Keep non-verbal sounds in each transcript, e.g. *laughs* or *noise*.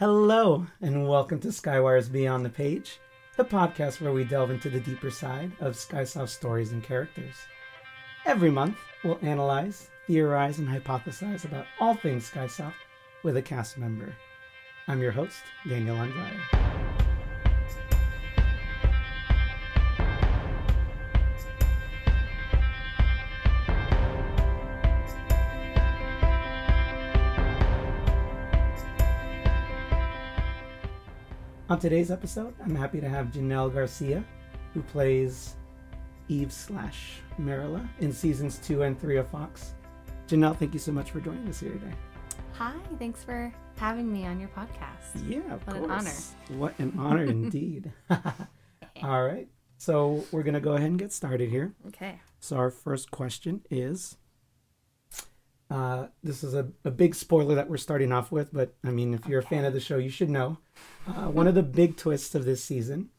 Hello, and welcome to Skywires Beyond the Page, the podcast where we delve into the deeper side of Skysoft stories and characters. Every month, we'll analyze, theorize, and hypothesize about all things Skysoft with a cast member. I'm your host, Daniel Andrade. On today's episode, I'm happy to have Janelle Garcia, who plays Eve slash Marilla in seasons two and three of Fox. Janelle, thank you so much for joining us here today. Hi, thanks for having me on your podcast. Yeah, of What course. an honor. What an honor *laughs* indeed. *laughs* All right. So we're going to go ahead and get started here. Okay. So our first question is uh, this is a, a big spoiler that we're starting off with, but I mean, if you're a fan of the show, you should know. Uh, one of the big twists of this season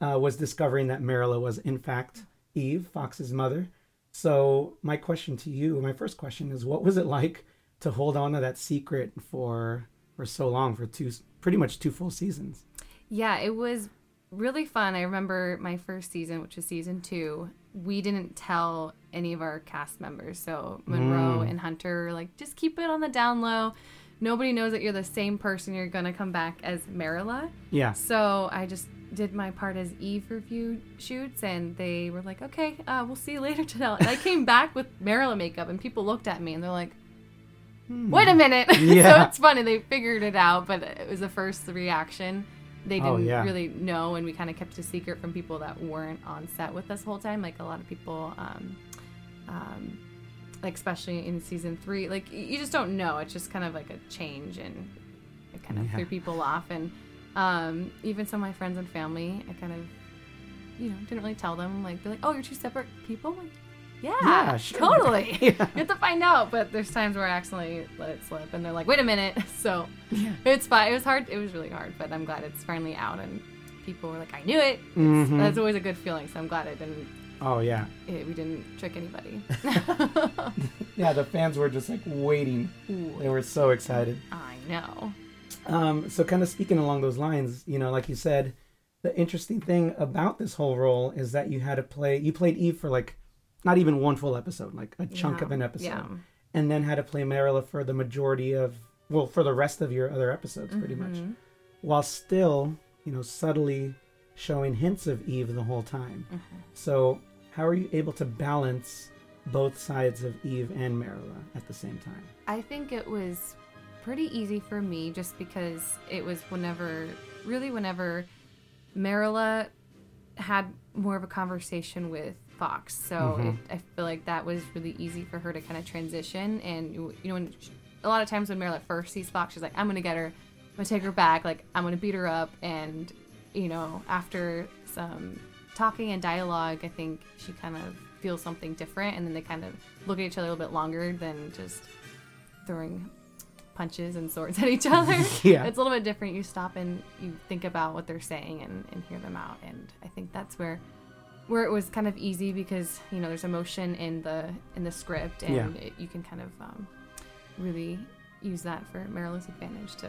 uh, was discovering that Marilla was, in fact, Eve, Fox's mother. So, my question to you, my first question is what was it like to hold on to that secret for for so long, for two, pretty much two full seasons? Yeah, it was really fun. I remember my first season, which was season two. We didn't tell any of our cast members. So Monroe and Hunter were like, just keep it on the down low. Nobody knows that you're the same person. You're going to come back as Marilla. Yeah. So I just did my part as Eve few shoots, and they were like, "Okay, uh, we'll see you later." *laughs* Tonight. And I came back with Marilla makeup, and people looked at me and they're like, "Wait a minute!" *laughs* so it's funny they figured it out, but it was the first reaction. They Oh, didn't yeah. really know, and we kind of kept a secret from people that weren't on set with us the whole time. Like a lot of people, um, um, like especially in season three, like you just don't know. It's just kind of like a change, and it kind of Yeah. threw people off. And um, even some of my friends and family, I kind of, you know, didn't really tell them. Like, be like, "Oh, you're two separate people." Like, yeah, Yeah, sure. totally. *laughs* Yeah. You have to find out, but there's times where I accidentally let it slip, and they're like, "Wait a minute." *laughs* So Yeah. it's fine. It was hard. It was really hard, but I'm glad it's finally out, and people were like, "I knew it." Mhm. That's always a good feeling. So I'm glad it didn't. Oh, yeah. It, we didn't trick anybody. *laughs* Yeah, the fans were just like waiting. They were so excited. I know. Um, so, kind of speaking along those lines, you know, like you said, the interesting thing about this whole role is that you had to play, you played Eve for like not even one full episode, like a chunk Yeah. of an episode, Yeah. and then had to play Marilla for the majority of, well, for the rest of your other episodes, pretty much, Mhm. while still, you know, subtly showing hints of Eve the whole time. Mm-hmm. So, how are you able to balance both sides of Eve and Marilla at the same time? I think it was pretty easy for me just because it was whenever, really, whenever Marilla had more of a conversation with Fox. So Mhm. it, I feel like that was really easy for her to kind of transition. And, you know, when she, a lot of times when Marilla first sees Fox, she's like, I'm going to get her, I'm going to take her back, like, I'm going to beat her up. And, you know, after some talking and dialogue, I think she kind of feels something different. And then they kind of look at each other a little bit longer than just throwing punches and swords *laughs* at each other. *laughs* Yeah. It's a little bit different. You stop and you think about what they're saying and, and hear them out. And I think that's where where it was kind of easy because you know there's emotion in the in the script and Yeah. it, you can kind of um, really use that for Marilla's advantage to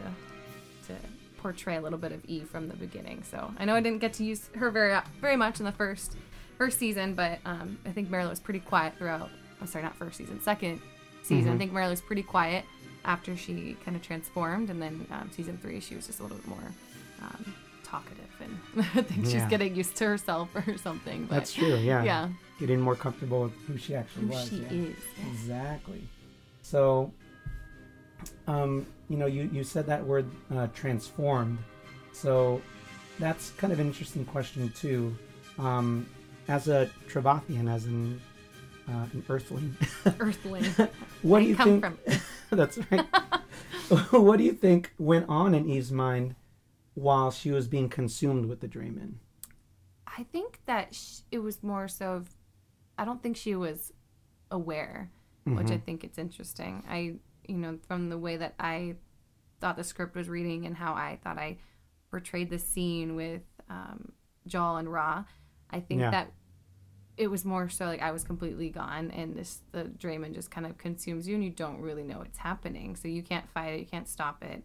to portray a little bit of Eve from the beginning. So I know I didn't get to use her very very much in the first first season, but um, I think Marilla was pretty quiet throughout. I'm sorry, not first season, second season. I Mhm. think Marilla was pretty quiet after she kind of transformed, and then um, season three she was just a little bit more um, talkative, and *laughs* I think she's getting used to herself or *laughs* something. But That's true, yeah. yeah, Getting more comfortable with who she actually who was. she yeah. is. yes. Exactly. So, um, you know, you, you said that word uh, transformed. So that's kind of an interesting question, too. Um, as a Trevathian, as an, uh, an earthling, *laughs* Earthling. what do you come think? from that's right. what do you think went on in Eve's mind while she was being consumed with the Draymond? I think that sh- it was more so. Of, I don't think she was aware, which I Mhm. think it's interesting. I, you know, from the way that I thought the script was reading and how I thought I portrayed the scene with um, Jal and Ra, I think Yeah. that it was more so like I was completely gone, and this the Draymond just kind of consumes you, and you don't really know what's happening, so you can't fight it, you can't stop it.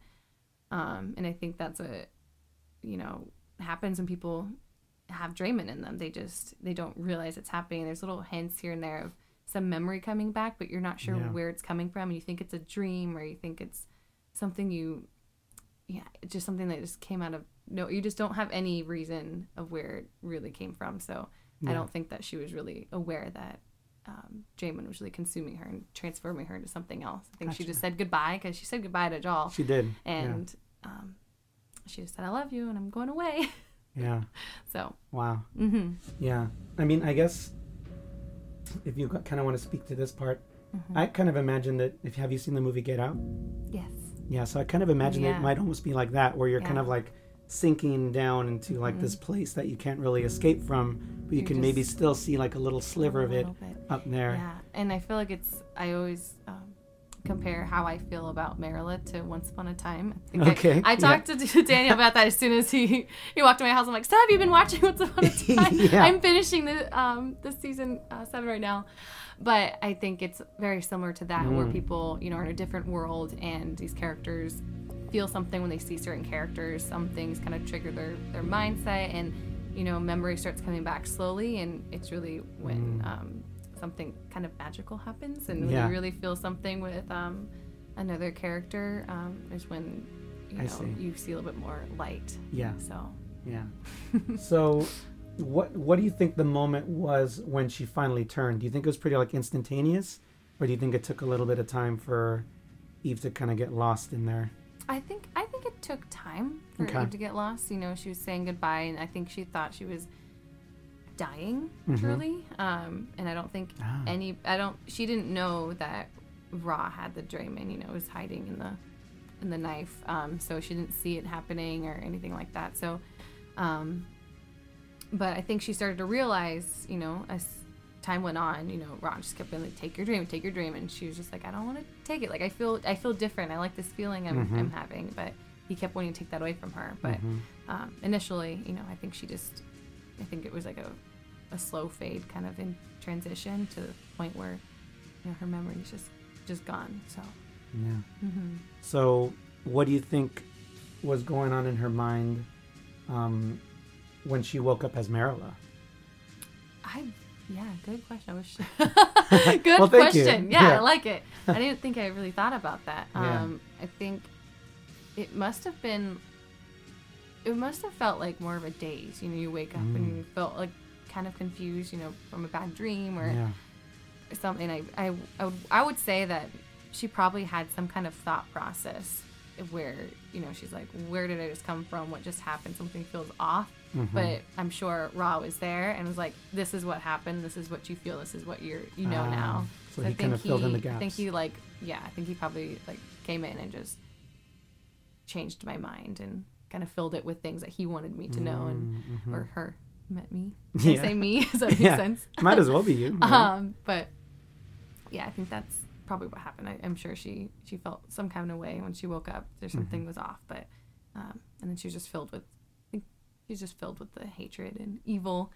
Um, and I think that's a, you know, happens when people have Draymond in them. They just they don't realize it's happening. There's little hints here and there of some memory coming back, but you're not sure Yeah. where it's coming from. And you think it's a dream or you think it's something you, yeah, just something that just came out of no. You just don't have any reason of where it really came from. So I don't think that she was really aware that um, Draymond was really consuming her and transforming her into something else. I think she just said goodbye because she said goodbye to Jal, She did. and um, she just said I love you and I'm going away. yeah. *laughs* yeah. so Wow. hmm Yeah. I mean, I guess if you kind of want to speak to this part, Mm-hmm. I kind of imagine that if have you seen the movie Get Out? yes, Yeah, so I kind of imagine Yeah. it might almost be like that, where you're kind of like sinking down into like this place that you can't really escape from, but you You're can maybe still see like a little sliver a of it bit. up there. Yeah, and I feel like it's. I always um, compare how I feel about Marilla to Once Upon a Time. I think I- Okay, I, yeah. talked to *laughs* Daniel about that as soon as he he walked to my house. I'm like, "So have you been watching *laughs* Once Upon a *laughs* Time?" Yeah. I'm finishing the um the season uh, seven right now, but I think it's very similar to that, where Mm. people you know are in a different world and these characters feel something when they see certain characters. Some things kind of trigger their their mindset and. You know, memory starts coming back slowly, and it's really when um, something kind of magical happens and when. Yeah. you really feel something with um, another character um, is when you know see. you see a little bit more light Yeah, so yeah. *laughs* so, what what do you think the moment was when she finally turned? Do you think it was pretty like instantaneous, or do you think it took a little bit of time for Eve to kind of get lost in there? i think i think it took time for Okay. Eve to get lost you know she was saying goodbye and i think she thought she was dying Mhm. truly um, and i don't think Ah. any i don't she didn't know that ra had the Draymond, you know was hiding in the in the knife um, so she didn't see it happening or anything like that so um, but i think she started to realize you know as time went on you know ron just kept being like take your dream take your dream and she was just like i don't want to take it like i feel i feel different i like this feeling i'm, Mhm. I'm having but he kept wanting to take that away from her but Mhm. um, initially you know i think she just i think it was like a, a slow fade kind of in transition to the point where you know her memory's just just gone so Yeah. hmm So, what do you think was going on in her mind um, when she woke up as Marilla? I yeah, good question. I wish *laughs* *laughs* good Well, question. Yeah, Yeah. I like it. *laughs* I didn't think I really thought about that. Yeah. Um, I think it must have been. It must have felt like more of a daze. You know, you wake up Mm. and you felt like kind of confused. You know, from a bad dream or Yeah. something. I, I, I would I would say that she probably had some kind of thought process where you know she's like, where did I just come from? What just happened? Something feels off. Mhm. But I'm sure Ra was there and was like, "This is what happened. This is what you feel. This is what you're you know Ah, now." so I he kind think of filled in the he- I think he like yeah. I think he probably like came in and just changed my mind and kind of filled it with things that he wanted me to know and Mm, mhm. or her met me. *laughs* Did Yeah. say me? *laughs* Does that make Yeah. sense? Might as well be you. *laughs* right? Um, but yeah, I think that's probably what happened. I, I'm sure she she felt some kind of way when she woke up. There's something was off, but um, and then she was just filled with. Think she's just filled with the hatred and evil.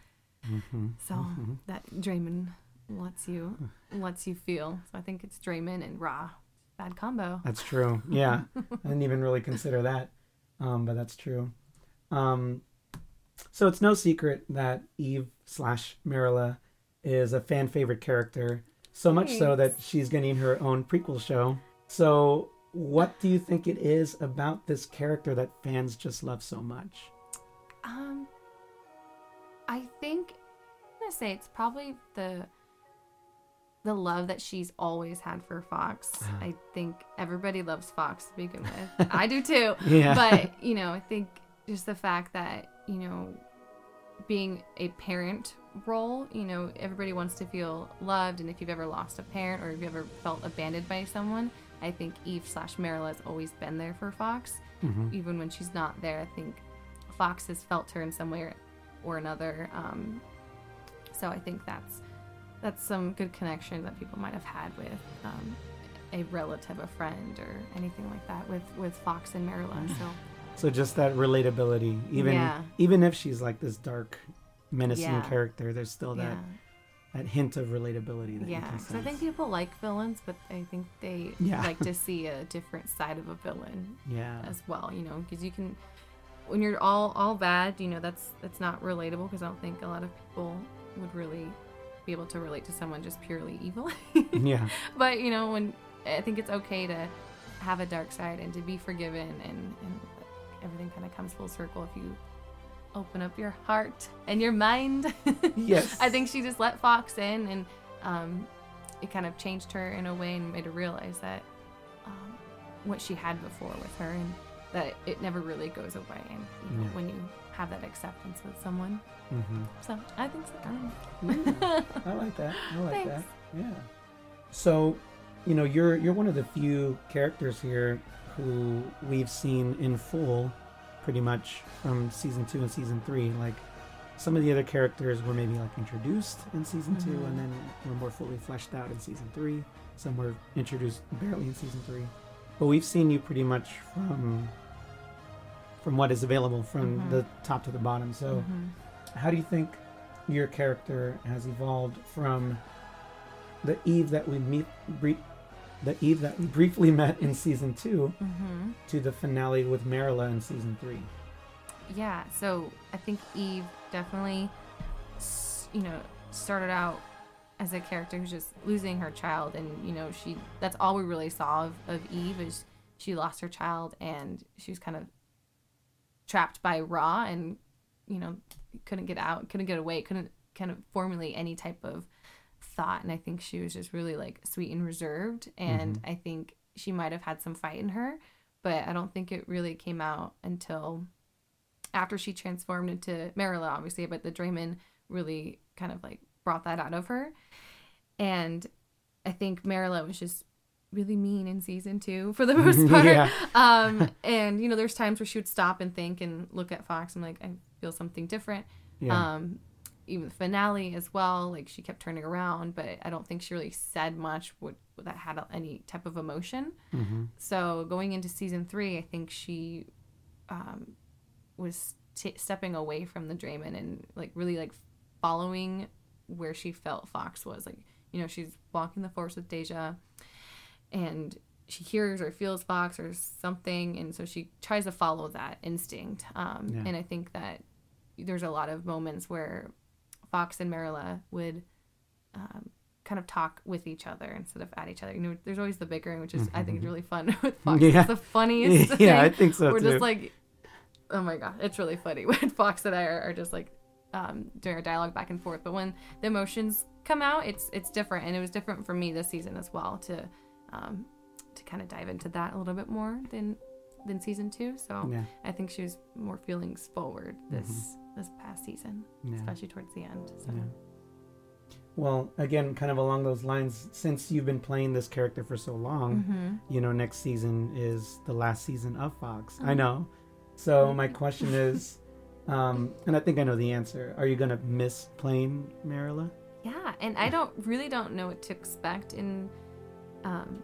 Mhm. So that Draymond lets you *sighs* lets you feel. So I think it's Draymond and Ra. Bad combo. That's true. Yeah, I didn't even really consider that, um, but that's true. Um, so it's no secret that Eve slash Marilla is a fan favorite character, so much so that she's getting her own prequel show. So, what do you think it is about this character that fans just love so much? Um, I think I'm gonna say it's probably the the love that she's always had for Fox. Ah. I think everybody loves Fox to begin with. *laughs* I do too. Yeah. But you know, I think just the fact that you know, being a parent role, you know, everybody wants to feel loved, and if you've ever lost a parent or if you've ever felt abandoned by someone, I think Eve slash Marilla has always been there for Fox Mhm. even when she's not there. I think Fox has felt her in some way or, or another. Um, so I think that's that's some good connection that people might have had with um, a relative, a friend, or anything like that with with Fox and Marilla. So So just that relatability, even Yeah. even if she's like this dark, menacing Yeah. character, there's still that yeah, that hint of relatability that you Yeah, can so I think people like villains, but I think they like to *laughs* see a different side of a villain yeah as well. You know, because you can, when you're all all bad, you know that's that's not relatable. Because I don't think a lot of people would really be able to relate to someone just purely evil. *laughs* yeah but you know, when I think it's okay to have a dark side and to be forgiven, and, and everything kind of comes full circle if you open up your heart and your mind. *laughs* yes I think she just let Fox in, and um, it kind of changed her in a way and made her realize that um, what she had before with her, and that it never really goes away. And you know, Yeah. when you have that acceptance with someone, hmm so I think so. I *laughs* yeah, I like that I like Thanks. that yeah so you know you're you're one of the few characters here who we've seen in full pretty much from season two and season three like some of the other characters were maybe like introduced in season two Mhm. and then were more fully fleshed out in season three some were introduced barely in season three but we've seen you pretty much from from what is available from Mhm. the top to the bottom so Mhm. how do you think your character has evolved from the Eve that we meet, the Eve that we briefly *laughs* met in season two, Mhm. to the finale with Marilla in season three? Yeah, so I think Eve definitely, you know, started out as a character who's just losing her child, and you know, she that's all we really saw of, of Eve is she lost her child, and she was kind of trapped by Ra, and you know, couldn't get out, couldn't get away, couldn't kind of formulate any type of thought, and I think she was just really like sweet and reserved, and I think she might have had some fight in her, but I don't think it really came out until after she transformed into Marilla, obviously, but the Draymond really kind of like brought that out of her. And I think Marilla was just really mean in season two for the most *laughs* part. Yeah. Um, *laughs* and you know, there's times where she would stop and think and look at Fox and like, I feel something different. Yeah. Um, even the finale as well, like she kept turning around, but I don't think she really said much what, that had any type of emotion. hmm So going into season three, I think she um, was t- stepping away from the Draymond and like really like following where she felt Fox was. Like you know, she's walking the forest with Deja, and she hears or feels Fox or something, and so she tries to follow that instinct. Um, Yeah. And I think that there's a lot of moments where Fox and Marilla would. Um, kind of talk with each other instead of at each other. You know, there's always the bickering, which is I think really fun *laughs* with Fox. Yeah. It's the funniest. *laughs* yeah, I think so We're too. just like, oh my god, it's really funny *laughs* when Fox and I are, are just like um, doing our dialogue back and forth. But when the emotions come out, it's it's different, and it was different for me this season as well to um, to kind of dive into that a little bit more than than season two. So yeah, I think she was more feelings forward this this past season, yeah. especially towards the end. So. Yeah. Well, again, kind of along those lines, since you've been playing this character for so long, Mm-hmm. you know, next season is the last season of Fox. I Oh. know. So my question is, *laughs* um, and I think I know the answer. Are you gonna miss playing Marilla? Yeah, and I don't really don't know what to expect in um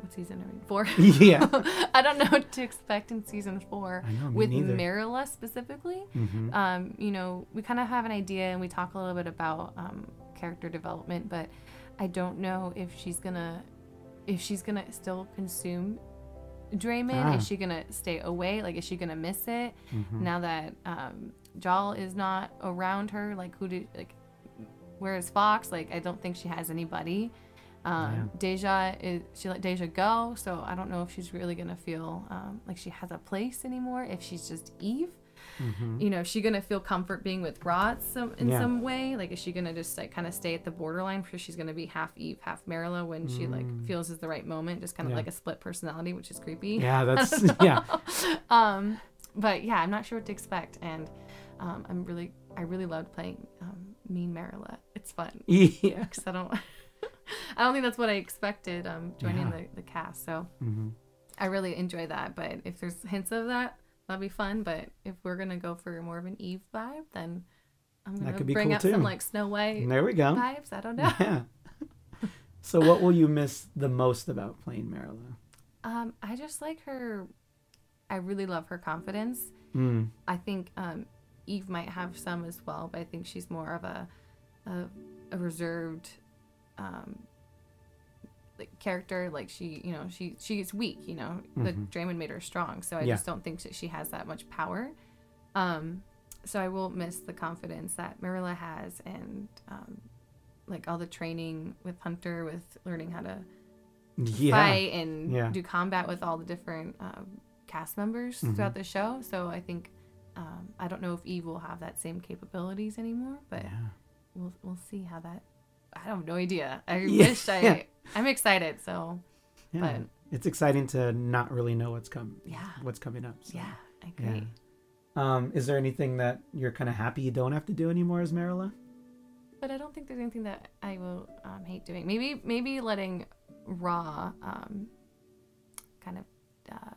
what season are we in? Four. *laughs* *laughs* yeah, I don't know what to expect in season four know. With neither. Marilla specifically. hmm Um, you know, we kind of have an idea and we talk a little bit about um, character development, but I don't know if she's gonna if she's gonna still consume Draymond. Ah. Is she gonna stay away? Like, is she gonna miss it hmm now that um, Jal is not around her? Like, who do like? Where is Fox? Like, I don't think she has anybody. Um, Deja is she let Deja go, so I don't know if she's really gonna feel um, like she has a place anymore. If she's just Eve, hmm you know, is she gonna feel comfort being with Rot some in Yeah. some way? Like, is she gonna just like kind of stay at the borderline because she's gonna be half Eve, half Marilla when she like Mm. feels is the right moment, just kind of Yeah. like a split personality, which is creepy. Yeah, *laughs* that's yeah. um, but yeah, I'm not sure what to expect, and um, I'm really, I really loved playing um, Mean Marilla. It's fun *laughs* Yeah. *laughs* because I don't, I don't think that's what I expected um, joining Yeah. the, the cast. So hmm I really enjoy that. But if there's hints of that, that'd be fun. But if we're gonna go for more of an Eve vibe, then I'm gonna bring cool up too. some like Snow White There we go. vibes. I don't *laughs* know. Yeah. so, what will you miss the most about playing Marilla? Um, I just like her. I really love her confidence. Mm. I think um, Eve might have some as well, but I think she's more of a, a a reserved um like character like she you know she she's weak you know the Mhm. Draymond made her strong so I Yeah. just don't think that she has that much power um so I will miss the confidence that Marilla has and um like all the training with Hunter with learning how to Yeah. fight and Yeah. do combat with all the different um, cast members Mhm. throughout the show. So I think um, I don't know if Eve will have that same capabilities anymore, but we'll we'll see how that. I have no idea. I *laughs* Yeah. wish I. Yeah. I'm excited. So Yeah. But- it's exciting to not really know what's come yeah, what's coming up. so, yeah, I agree. Um, is there anything that you're kind of happy you don't have to do anymore as Marilla? But I don't think there's anything that I will um, hate doing. Maybe maybe letting Raw um, kind of uh,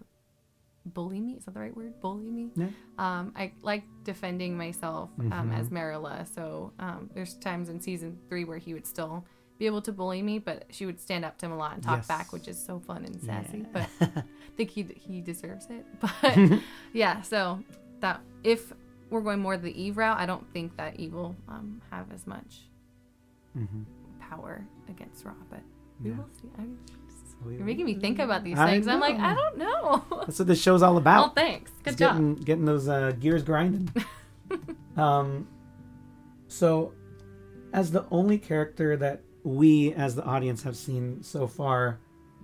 bully me. Is that the right word? Bully me. Yeah. Um, I like defending myself um, Mhm. as Marilla. So um, there's times in season three where he would still be able to bully me, but she would stand up to him a lot and talk Yes. back, which is so fun and sassy. Yeah. But I *laughs* think he he deserves it. *laughs* But *laughs* yeah, so that if we're going more the Eve route, I don't think that Eve will um, have as much Mhm. power against Raw, but we Yeah. will see. I'm, you're making me think about these things. I'm like. I don't know. *laughs* That's what this show's all oh, about. thanks. Good It's job. getting getting those uh, gears grinding. *laughs* um, so, as the only character that we, as the audience, have seen so far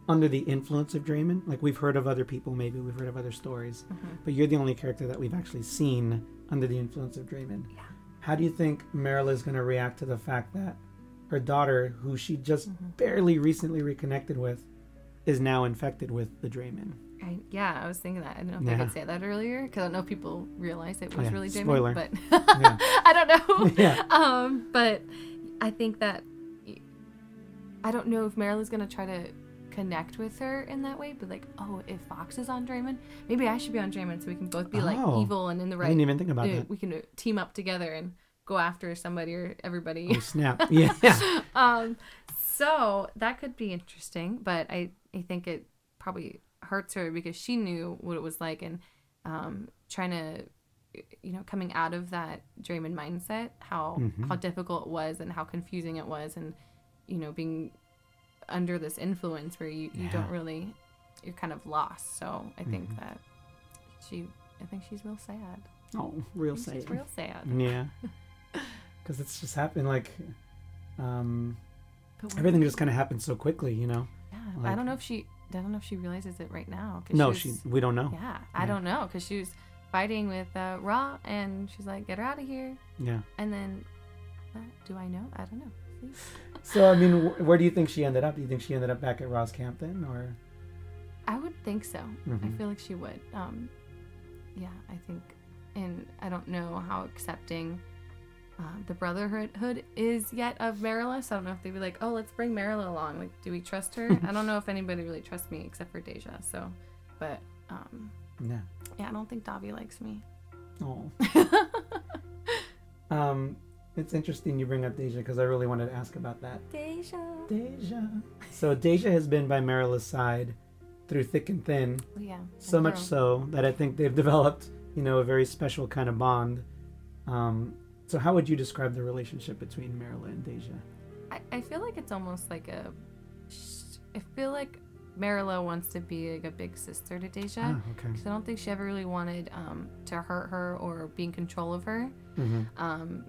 under the influence of Draymond, like we've heard of other people, maybe we've heard of other stories, Mhm. but you're the only character that we've actually seen under the influence of Draymond. Yeah. How do you think Marilla is going to react to the fact that her daughter, who she just Mhm. barely recently reconnected with, is now infected with the Draymond? I, yeah, I was thinking that. I don't know if I could say that earlier because I don't know if people realize it was Yeah, really Draymond, spoiler. but Yeah. *laughs* I don't know. *laughs* Yeah. Um, but I think that I don't know if Marilla's gonna try to connect with her in that way, but like, oh, if Fox is on Draymond, maybe I should be on Draymond so we can both be like Oh. evil and in the I right. didn't even think about uh, that. we can uh, team up together and go after somebody or everybody. Oh, snap. *laughs* Yeah. um, so that could be interesting, but I, I think it probably hurts her because she knew what it was like and um, trying to, you know, coming out of that Draymond mindset, how Mhm. how difficult it was and how confusing it was, and you know, being under this influence where you, you don't really, you're kind of lost. So I think Mhm. that she, I think she's real sad. Oh, real sad. She's real sad. Yeah. *laughs* Because it's just happened like, um, everything just kind of happened so quickly, you know. Yeah, but I don't know if she. I don't know if she realizes it right now. No, was- she. We don't know. Yeah, I don't know because she was fighting with uh, Raw, and she's like, "Get her out of here." Yeah. And then, uh, do I know? I don't know. So I mean, wh- where do you think she ended up? Do you think she ended up back at Ross Camp then, or? I would think so. I Mhm. feel like she would. Um, yeah, I think, and I don't know how accepting uh, the Brotherhood is yet of Marilla. So I don't know if they'd be like, "Oh, let's bring Marilla along." Like, do we trust her? *laughs* I don't know if anybody really trusts me except for Deja. So, but um, Yeah. yeah, I don't think Davi likes me. Oh. *laughs* um, it's interesting you bring up Deja because I really wanted to ask about that. Deja. Deja. So Deja has been by Marilla's side through thick and thin. Oh, yeah. so much so that I think they've *laughs* developed, you know, a very special kind of bond. Um, so how would you describe the relationship between Marilla and Deja? I, I feel like it's almost like a. I feel like Marilla wants to be like a big sister to Deja. Ah, okay. Because I don't think she ever really wanted um, to hurt her or be in control of her. Mm-hmm. Um,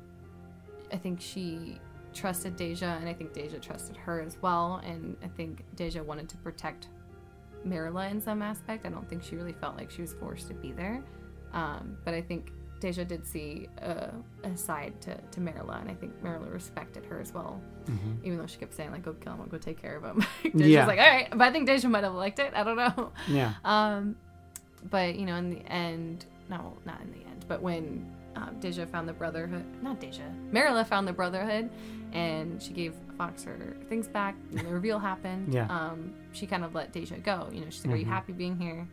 I think she trusted Deja, and I think Deja trusted her as well. And I think Deja wanted to protect Marilla in some aspect. I don't think she really felt like she was forced to be there. Um, but I think Deja did see a, a side to, to Marilla, and I think Marilla respected her as well. hmm Even though she kept saying, like, go kill him, I'll go take care of him. *laughs* Deja's Yeah. like, all right. But I think Deja might have liked it. I don't know. Yeah. Um, but you know, in the end, no, not in the end, but when um, Deja found the Brotherhood, not Deja, Marilla found the Brotherhood, and she gave Fox her things back, and the reveal happened. *laughs* Yeah. Um, she kind of let Deja go. You know, she's like, "Are you Mhm. happy being here?"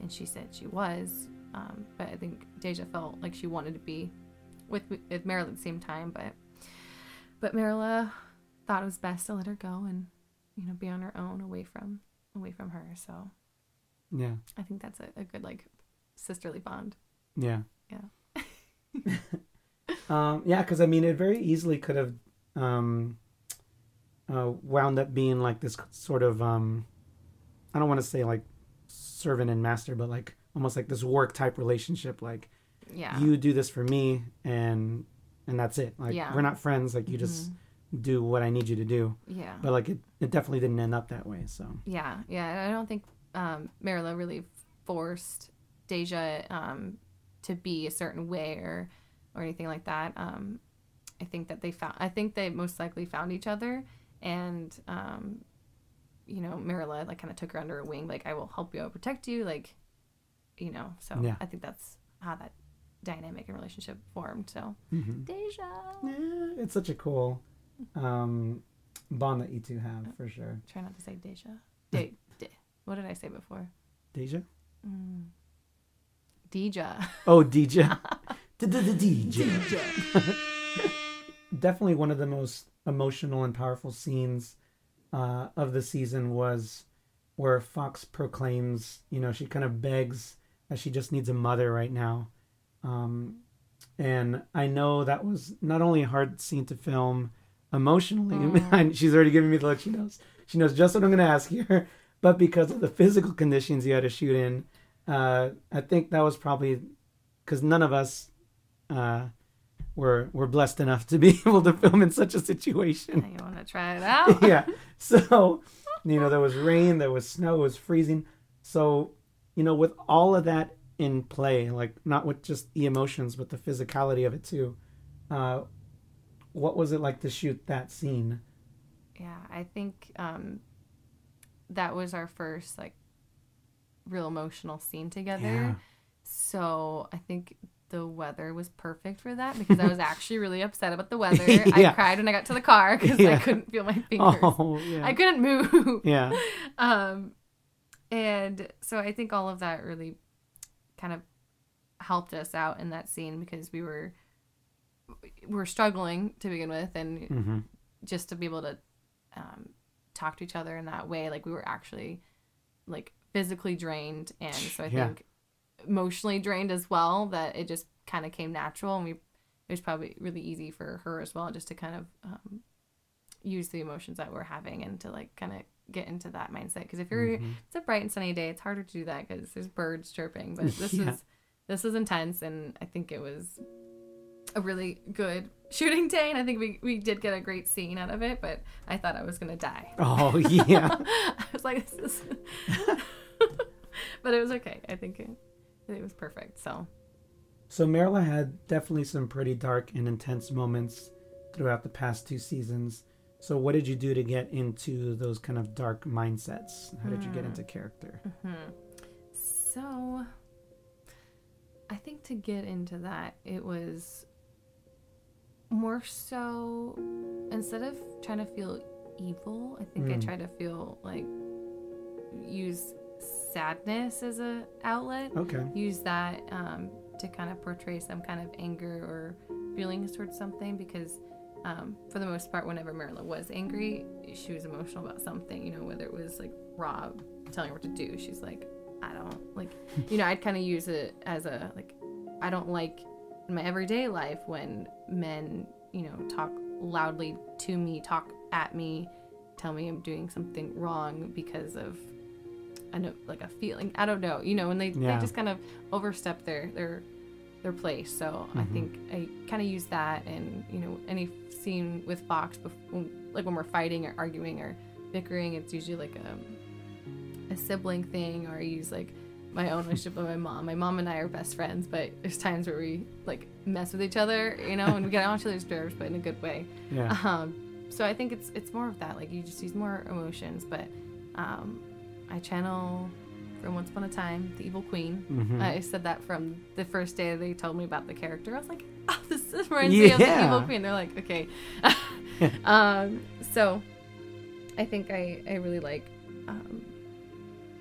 And she said she was. Um, but I think Deja felt like she wanted to be with with Marilla at the same time, but but Marilla thought it was best to let her go and you know be on her own, away from away from her. So. Yeah. I think that's a, a good like sisterly bond. Yeah. Yeah. *laughs* um, yeah, because I mean, it very easily could have um, uh, wound up being like this sort of um, I don't want to say like servant and master, but like almost like this work type relationship. Like Yeah. you do this for me, and and that's it. Like Yeah. we're not friends. Like you just do what I need you to do. yeah. But like it, it definitely didn't end up that way. So Yeah, yeah. I don't think um, Marilla really forced Deja um, to be a certain way or or anything like that. Um, I think that they found. I think they most likely found each other, and um, you know, Marilla like kind of took her under her wing. Like, I will help you, I will protect you. Like, you know. So Yeah. I think that's how that dynamic and relationship formed. So mhm. Deja. yeah, it's such a cool um, bond that you two have for sure. Try not to say Deja. De- de- what did I say before? Deja. Mm. Deja. Oh, DJ. *laughs* DJ. *laughs* Definitely one of the most emotional and powerful scenes uh, of the season was where Fox proclaims, you know, she kind of begs that she just needs a mother right now. Um, and I know that was not only a hard scene to film emotionally, *laughs* Mm. she's already giving me the look. She knows. She knows just what I'm going to ask here. *laughs* But because of the physical conditions you had to shoot in, uh, I think that was probably because none of us uh, were were blessed enough to be *laughs* able to film in such a situation. you want to try it out? yeah. So, you know, there was rain, there was snow, it was freezing. So, you know, with all of that in play, like not with just the emotions, but the physicality of it too. Uh, what was it like to shoot that scene? Yeah, I think um, that was our first like real emotional scene together. Yeah. So I think the weather was perfect for that because I was *laughs* actually really upset about the weather. *laughs* I cried when I got to the car because I couldn't feel my *laughs* fingers. Oh, yeah. I couldn't move. yeah. um, and so I think all of that really kind of helped us out in that scene because we were we were struggling to begin with, and hmm just to be able to um, talk to each other in that way, like we were actually like physically drained, and so I Yeah. think emotionally drained as well. That it just kind of came natural, and we it was probably really easy for her as well, just to kind of um, use the emotions that we're having and to like kind of get into that mindset. Because if you're Mhm. it's a bright and sunny day, it's harder to do that because there's birds chirping. But *laughs* this Yeah. is this was intense, and I think it was a really good *laughs* shooting day. And I think we we did get a great scene out of it. But I thought I was gonna die. Oh, yeah. *laughs* I was like, this is. but it was okay. I think it, it was perfect. So So Marilla had definitely some pretty dark and intense moments throughout the past two seasons. So what did you do to get into those kind of dark mindsets? How did you get Hmm. into character? So, I think to get into that, it was more so instead of trying to feel evil, I think I Mm. tried to feel like use sadness as a outlet. Okay. Use that um, to kind of portray some kind of anger or feelings towards something because. Um, for the most part, whenever Marilla was angry, she was emotional about something, you know, whether it was like Rob telling her what to do. She's like, I don't like, *laughs* you know, I'd kind of use it as a like, I don't like in my everyday life when men, you know, talk loudly to me, talk at me, tell me I'm doing something wrong because of I know like a feeling. I don't know, you know, and they, Yeah. they just kind of overstep their their their place. So I Mhm. think I kind of use that, and you know, any scene with Fox, before, like when we're fighting or arguing or bickering, it's usually like a a sibling thing, or I use like my own *laughs* relationship with my mom. My mom and I are best friends, but there's times where we like mess with each other, you know, and we get on each other's nerves, but in a good way. Yeah. Um, so I think it's it's more of that. Like you just use more emotions, but um, I channel from Once Upon a Time, the Evil Queen. Mhm. I said that from the first day they told me about the character. I was like, *laughs* oh, this is reminds me of the Yeah. Evil Queen. They're like, okay. *laughs* *laughs* um, so I think I, I really like um,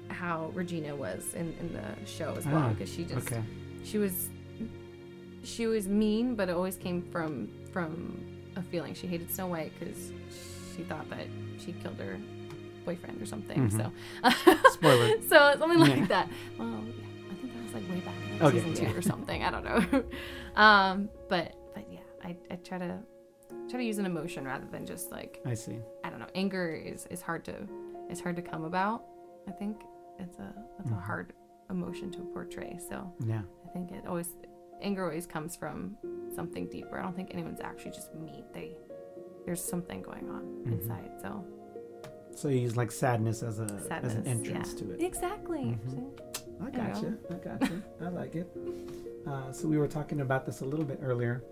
how Regina was in, in the show as well Ah, because she just okay. she was she was mean, but it always came from from a feeling. She hated Snow White because she thought that she killed her boyfriend or something. Mhm. So *laughs* Spoiler. so something like Yeah. that. Well, yeah, I think that was like way back in Okay, season two yeah. or *laughs* something. I don't know. *laughs* um, but but yeah, I, I try to try to use an emotion rather than just like I see. I don't know. Anger is is hard to is hard to come about. I think it's a it's a Mhm. hard emotion to portray. So Yeah. I think it always anger always comes from something deeper. I don't think anyone's actually just mean. They there's something going on Mhm. inside. So So you use like sadness as a as an entrance yeah. to it. exactly. Mhm. See? I you gotcha. I gotcha. I like it. Uh, so we were talking about this a little bit earlier.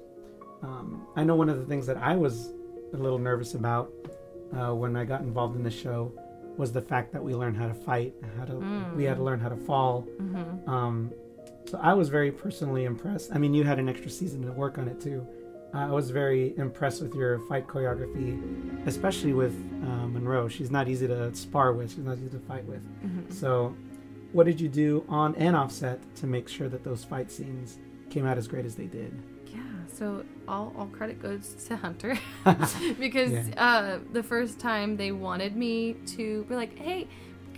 Um, I know one of the things that I was a little nervous about uh, when I got involved in the show was the fact that we learned how to fight, how to we had to Mm. learn how to fall. Mhm. Um, so I was very personally impressed. I mean, you had an extra season to work on it too. I was very impressed with your fight choreography, especially with uh, Monroe. She's not easy to spar with. She's not easy to fight with. Mhm. So, what did you do on and off set to make sure that those fight scenes came out as great as they did? Yeah, so all, all credit goes to Hunter *laughs* *laughs* because Yeah. uh, the first time they wanted me to be like, hey,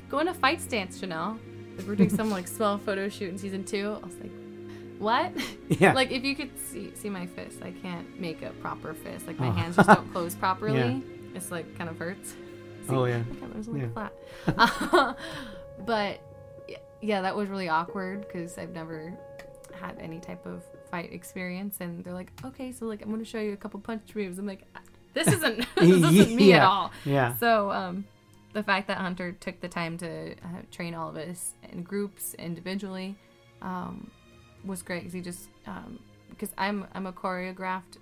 go in a fight stance, Janelle. Like, we're doing some like *laughs* small photo shoot in season two. I was like, what? *laughs* yeah. like if you could see see my fist, I can't make a proper fist. Like my Oh. hands just don't close properly. Yeah. It's like kind of hurts. See? oh yeah. My camera's like Yeah. flat. *laughs* *laughs* but yeah, that was really awkward because I've never had any type of fight experience. And they're like, okay, so like I'm gonna show you a couple punch moves. I'm like, this isn't this isn't me at all. Yeah. So um, the fact that Hunter took the time to uh, train all of us in groups individually um, was great because he just um, because I'm I'm a choreographed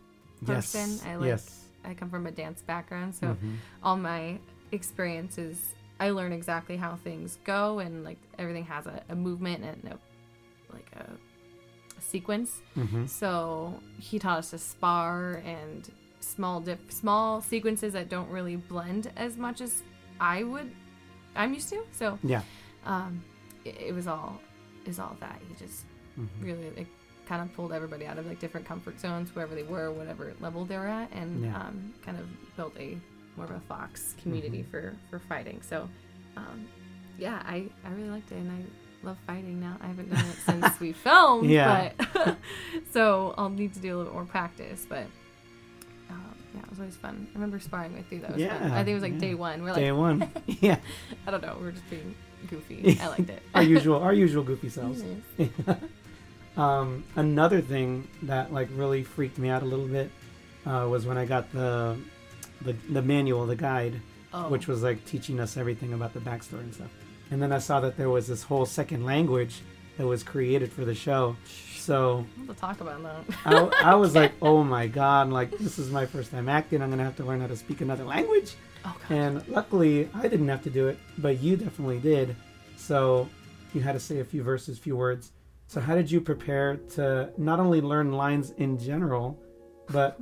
person. Yes. I like yes. I come from a dance background, so Mhm. all my experiences i learn exactly how things go and like everything has a, a movement and a like a, a sequence Mhm. so he taught us to spar and small dip small sequences that don't really blend as much as i would i'm used to so Yeah. um it, it was all is all that he just Mhm. really it kind of pulled everybody out of like different comfort zones wherever they were whatever level they were at and Yeah. um, kind of built a more of a fox community Mm-hmm. for for fighting so um, yeah i i really liked it and i love fighting now i haven't done it *laughs* since we filmed Yeah. but *laughs* so i'll need to do a little more practice but um, yeah, it was always fun. I remember sparring with you. That was fun. I think it was like yeah. day one. We're like, Day one. *laughs* yeah. I don't know. We're just being goofy. I liked it. Our usual, our usual goofy selves. Yes. Um, another thing that like really freaked me out a little bit uh, was when I got the, the the manual, the guide, Oh. which was like teaching us everything about the backstory and stuff. And then I saw that there was this whole second language that was created for the show. So We'll to talk about that. I, *laughs* I was like, oh my god, like this is my first time acting. I'm gonna have to learn how to speak another language. Oh. And luckily, I didn't have to do it, but you definitely did. So you had to say a few verses, few words. So how did you prepare to not only learn lines in general, but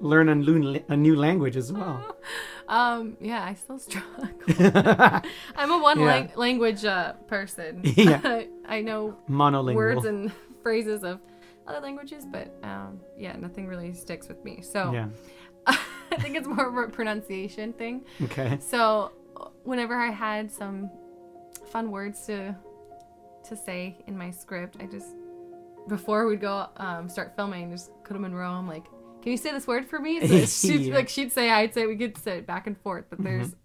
learn a new, a new language as well? *laughs* Um, yeah, I still struggle. *laughs* I'm a one Yeah. lang- language uh, person. *laughs* Yeah. I know Monolingual. words and phrases of other languages, but um, yeah, nothing really sticks with me. So Yeah. I think it's more of a pronunciation thing. Okay. So whenever I had some fun words to to say in my script, I just before we'd go um, start filming, just put them in row. I'm like, "Can you say this word for me?" *laughs* So she'd, Yeah. like she'd say, I'd say, we could sit back and forth. But there's Mm-hmm.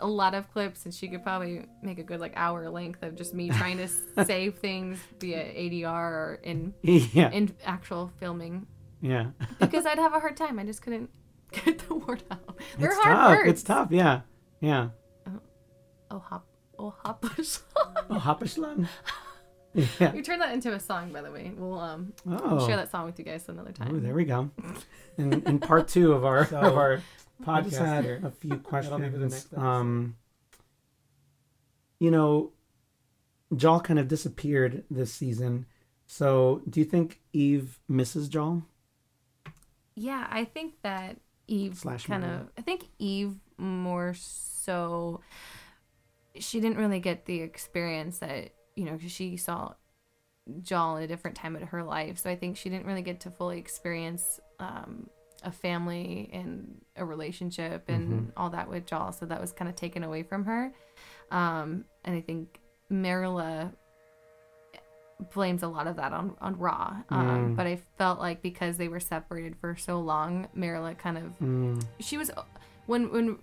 a lot of clips, and she could probably make a good like hour length of just me trying to *laughs* save things via ADR or in Yeah. in actual filming Yeah. because I'd have a hard time. I just couldn't *laughs* get the word out. They're it's hard tough. words. It's tough. Yeah. Yeah. Oh hop, oh hop. Oh, Hapashlan. Yeah. We turned that into a song, by the way. We'll um Oh. share that song with you guys another time. Ooh, there we go. *laughs* In, in part two of our So, of our I just podcast, had a few *laughs* That'll be for the questions. next. Um, you know, Jal kind of disappeared this season. So, do you think Eve misses Jal? Yeah, I think that Eve Slash kind Marilla. of. I think Eve more so. She didn't really get the experience that you know, 'cause she saw Jal at a different time of her life. So I think she didn't really get to fully experience um, a family and a relationship and all that with Jal. So that was kind of taken away from her. Um, and I think Marilla blames a lot of that on on Raw. Um, Mm. But I felt like because they were separated for so long, Marilla kind of Mm, she was when when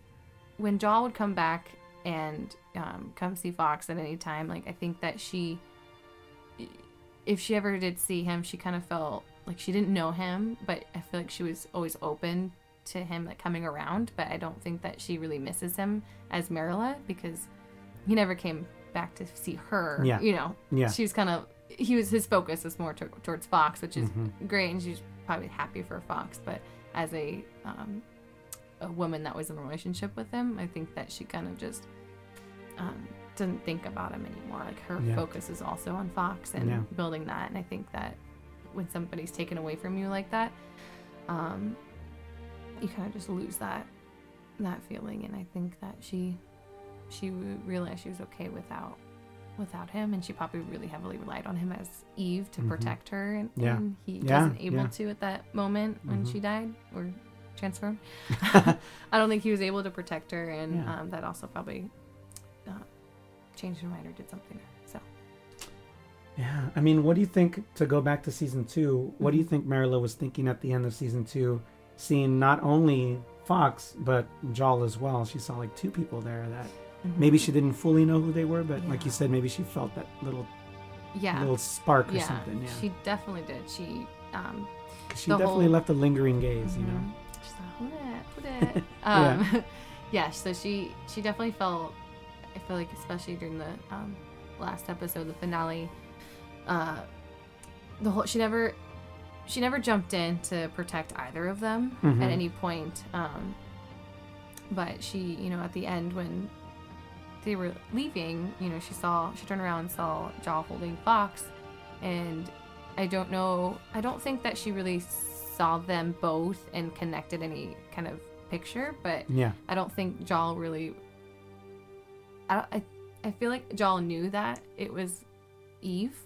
when Jal would come back and um, come see Fox at any time. Like I think that she, if she ever did see him, she kind of felt like she didn't know him, but I feel like she was always open to him like coming around. But I don't think that she really misses him as Marilla because he never came back to see her. Yeah. you know, yeah. she was kind of he was his focus was more to, towards Fox, which is Mhm. great, and she's probably happy for Fox. But as a um, a woman that was in a relationship with him, I think that she kind of just um, didn't think about him anymore. Like her Yeah. focus is also on Fox and Yeah. building that. And I think that when somebody's taken away from you like that, um, you kind of just lose that that feeling. And I think that she she realized she was okay without without him, and she probably really heavily relied on him as Eve to Mhm. protect her, and, Yeah. and he Yeah, wasn't able yeah. to at that moment when Mhm. she died or transformed. *laughs* *laughs* I don't think he was able to protect her, and Yeah. um, that also probably uh, changed her mind or did something. So Yeah, I mean, what do you think? To go back to season two, what do you Mhm. think Marilla was thinking at the end of season two, seeing not only Fox but Jal as well? She saw like two people there that maybe she didn't fully know who they were, but like you said, maybe she felt that little yeah, little spark or yeah, something. Yeah, she definitely did. She um, she definitely whole- left a lingering gaze. You know, Mhm. She's like, who that? Who that? *laughs* Yeah. um, *laughs* yeah. So she she definitely felt. I feel like especially during the um, last episode, the finale, uh, the whole she never she never jumped in to protect either of them Mhm. at any point. Um, but she, you know, at the end when they were leaving, you know, she saw she turned around and saw Jal holding Fox, and I don't know. I don't think that she really saw them both and connected any kind of picture, but yeah, I don't think Jal really. I don't, I I feel like Jal knew that it was Eve,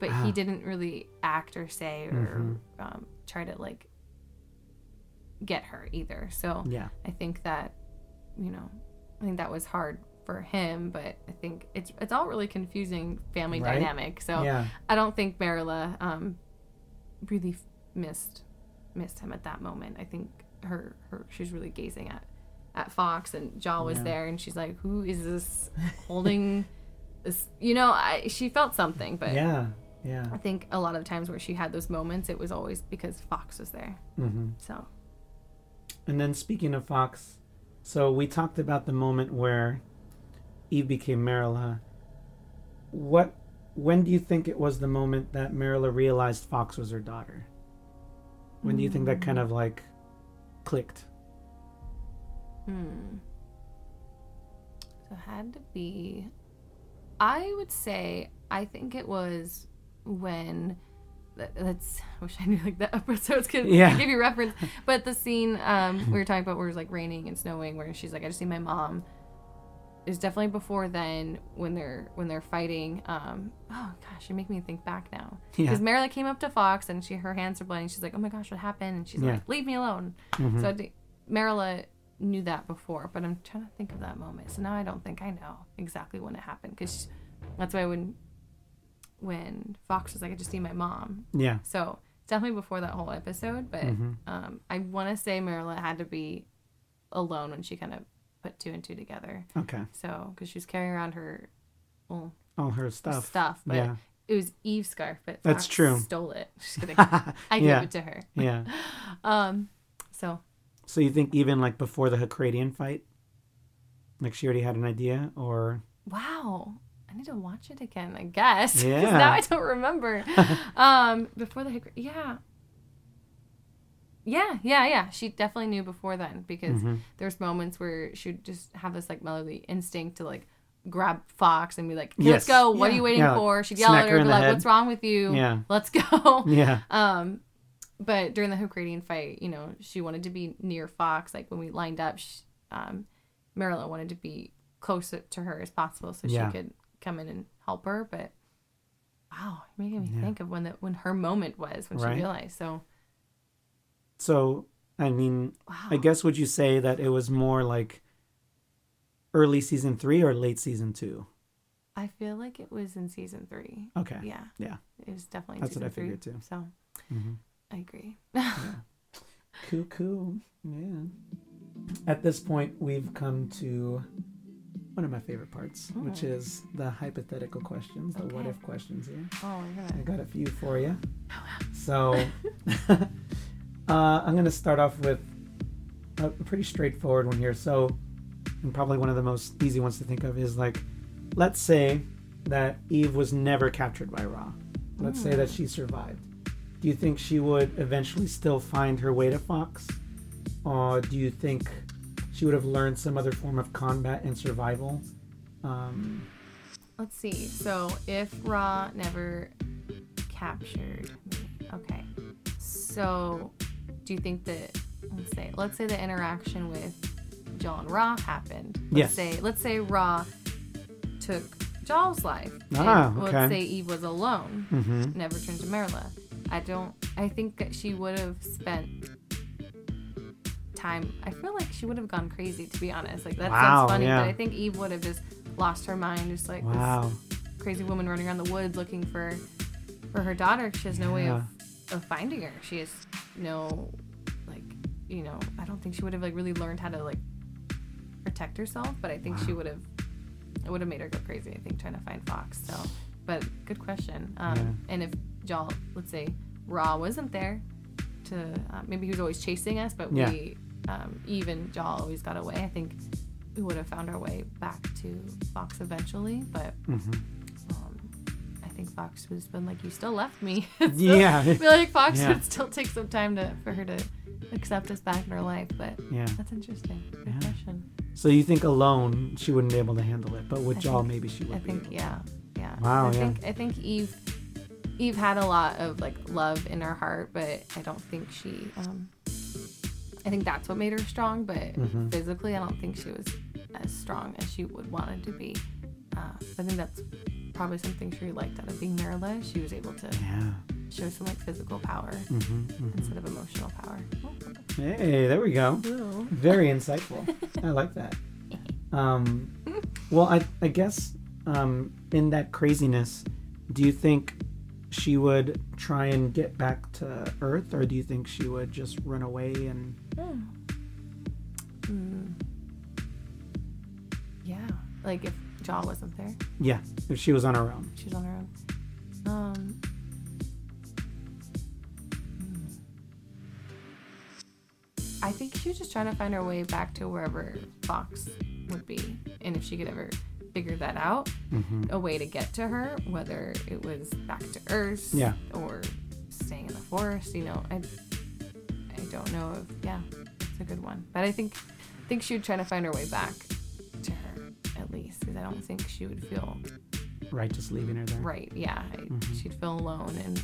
but Ah. he didn't really act or say or Mhm. um, try to like get her either. So yeah, I think that you know, I think that was hard for him, but I think it's it's all really confusing family Right? dynamic. So yeah, I don't think Marilla um, really f- missed missed him at that moment. I think her her she's really gazing at at Fox and Jal was Yeah. there, and she's like, "Who is this *laughs* holding this?" You know, I she felt something, but yeah, yeah. I think a lot of times where she had those moments, it was always because Fox was there. hmm So And then speaking of Fox, so we talked about the moment where Eve became Marilla. What when do you think it was the moment that Marilla realized Fox was her daughter? When do you think that kind of like clicked? Hmm. So it had to be. I would say I think it was when. that- That's. I wish I knew like the *laughs* episodes could Yeah. give you reference, but the scene um, we were talking about where it was like raining and snowing, where she's like, "I just see my mom." Is definitely before then when they're when they're fighting. Um, oh gosh, you make me think back now Yeah. because Marilla came up to Fox and she her hands are bloody. She's like, "Oh my gosh, what happened?" And she's Yeah. like, "Leave me alone." Mhm. So Marilla knew that before, but I'm trying to think of that moment. So now I don't think I know exactly when it happened because that's why when when Fox was like, I just see my mom. yeah. So it's definitely before that whole episode, but Mhm. um, I want to say Marilla had to be alone when she kind of put two and two together. Okay. So because she was carrying around her well All her stuff. stuff, but yeah. it was Eve's scarf, but That's Fox true. Stole it. *laughs* Just kidding. *laughs* I gave it to her. yeah. *laughs* Um, so So you think even like before the Hakradian fight, like she already had an idea, or Wow. I need to watch it again, I guess. Yeah. now I don't remember. um, before the. Yeah. Yeah, yeah, yeah. She definitely knew before then because Mhm. there's moments where she would just have this like motherly instinct to like grab Fox and be like, "Okay, Yes. let's go. What are you waiting Yeah, for? She'd yell at her her, be like, head. What's wrong with you? Yeah. Let's go. *laughs* yeah, Um, but during the Hokradian fight, you know, she wanted to be near Fox. Like when we lined up, she, um, Marilla wanted to be close to her as possible so Yeah. she could come in and help her. But wow, making me think of when the when her moment was when Right. she realized. So So I mean, wow, I guess would you say that it was more like early season three or late season two? I feel like it was in season three. Okay. Yeah. Yeah. It was definitely in That's season what I three. figured, too. So hmm I agree. Yeah. *laughs* cool, cool. Yeah. At this point, we've come to one of my favorite parts, which Oh. is the hypothetical questions, the what if questions here. Oh, we're I got a few for you. So, *laughs* *laughs* uh, I'm going to start off with a pretty straightforward one here. So, and probably one of the most easy ones to think of is like, let's say that Eve was never captured by Ra. Let's say that she survived. Do you think she would eventually still find her way to Fox? Or do you think she would have learned some other form of combat and survival? Um, Let's see. So if Ra never captured me, okay. So do you think that let's say let's say the interaction with Jal and Ra happened. Let's Yes. say let's say Ra took Jal's life. and Ah, okay. Let's say Eve was alone, mm-hmm. never turned to Marilla. I don't. I think that she would have spent time. I feel like she would have gone crazy. To be honest, like that Wow, sounds funny, yeah. but I think Eve would have just lost her mind, just like this crazy woman running around the woods looking for for her daughter. She has no way of, of finding her. She has no like you know. I don't think she would have like really learned how to like protect herself. But I think she would have. It would have made her go crazy. I think trying to find Fox. So, but good question. Um, Yeah. And if Jal, let's say Ra wasn't there to uh, maybe he was always chasing us, but Yeah. we um, Eve and Jal always got away. I think we would have found our way back to Fox eventually, but Mhm. Think Fox would have been like, "You still left me." *laughs* Yeah. I feel like Fox Yeah. would still take some time to for her to accept us back in her life. But Yeah. that's interesting. Good Yeah. question. So you think alone she wouldn't be able to handle it, but with think- maybe she would I think able. yeah, yeah. Wow, I yeah. think I think Eve Eve had a lot of like love in her heart, but I don't think she. Um, I think that's what made her strong, but Mhm. physically, I don't think she was as strong as she would want it to be. Uh, I think that's probably something she liked out of being Marilla. She was able to Yeah. show some like physical power hmm hmm instead of emotional power. Hey, there we go. Ooh. Very *laughs* insightful. I like that. Um, well, I, I guess um, in that craziness, do you think she would try and get back to Earth, or do you think she would just run away and? Mm. Yeah, like if Jal wasn't there. Yeah, if she was on her own. She's on her own. Um. hmm. I think she was just trying to find her way back to wherever Fox would be, and if she could ever figure that out, hmm a way to get to her, whether it was back to Earth, Yeah. or staying in the forest. You know, I, I don't know if yeah, it's a good one, but I think, I think she would try to find her way back to her least, because I don't think she would feel Right, just leaving her there. right yeah I, Mhm. she'd feel alone and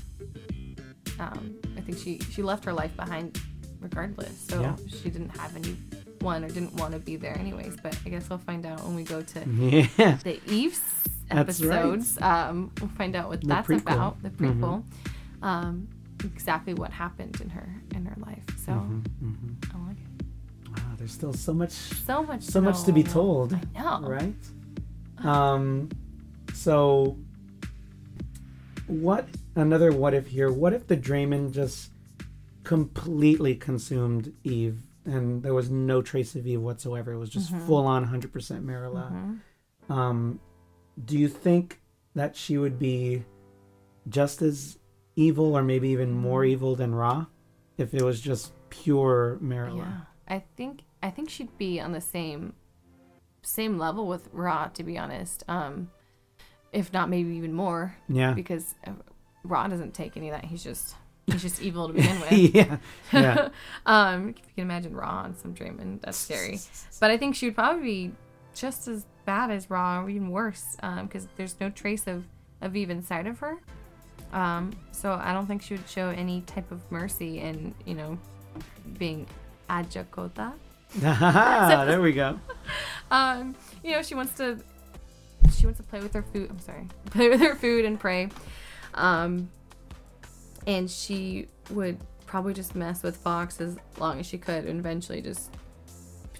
um, i think she she left her life behind regardless so Yeah. she didn't have anyone or didn't want to be there anyways but i guess we'll find out when we go to *laughs* Yeah. the eve's That's right. episodes um, we'll find out what The that's prequel. about the prequel Mm-hmm. um, exactly what happened in her in her life so Mhm, there's still so much, so much so much to be told. i know right? Um, so what? Another what if here? What if the Draymond just completely consumed Eve, and there was no trace of Eve whatsoever? It was just Mhm. full on, hundred percent Marilla. Mhm. Um, do you think that she would be just as evil, or maybe even more evil than Ra, if it was just pure Marilla? Yeah, I think I think she'd be on the same same level with Ra, to be honest. Um, if not, maybe even more, Yeah. because uh, Ra doesn't take any of that. He's just he's just evil to *laughs* begin with. yeah. Yeah. *laughs* um, if you can imagine Ra on some Draymond, that's scary. But I think she would probably be just as bad as Ra, or even worse, because there's no trace of of Eve inside of her. Um, so I don't think she would show any type of mercy in, you know, being Ajakota. *laughs* *laughs* there we go. Um, you know, she wants to she wants to play with her food. I'm sorry, *laughs* play with her food and pray. Um, and she would probably just mess with Fox as long as she could, and eventually just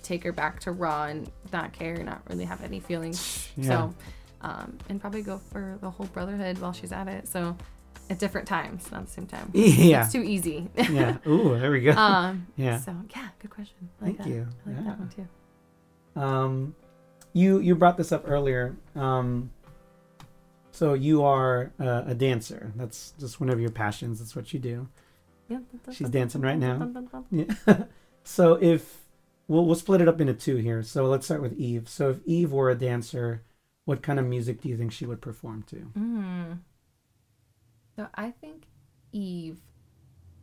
take her back to Ra and not care, not really have any feelings. Yeah. So um, and probably go for the whole brotherhood while she's at it. So at different times, not the same time. *laughs* Yeah. It's too easy. yeah. *laughs* Ooh, there we go. um, Yeah. So yeah, good question. Like Thank that. you. I like Yeah. that one too. Um, you you brought this up earlier. Um, so you are uh, a dancer. That's just one of your passions. That's what you do. Yeah. She's dancing right now. Yeah. so if we'll we'll split it up into two here. So let's start with Eve. So if Eve were a dancer, what kind of music do you think she would perform to? Mm. So I think Eve.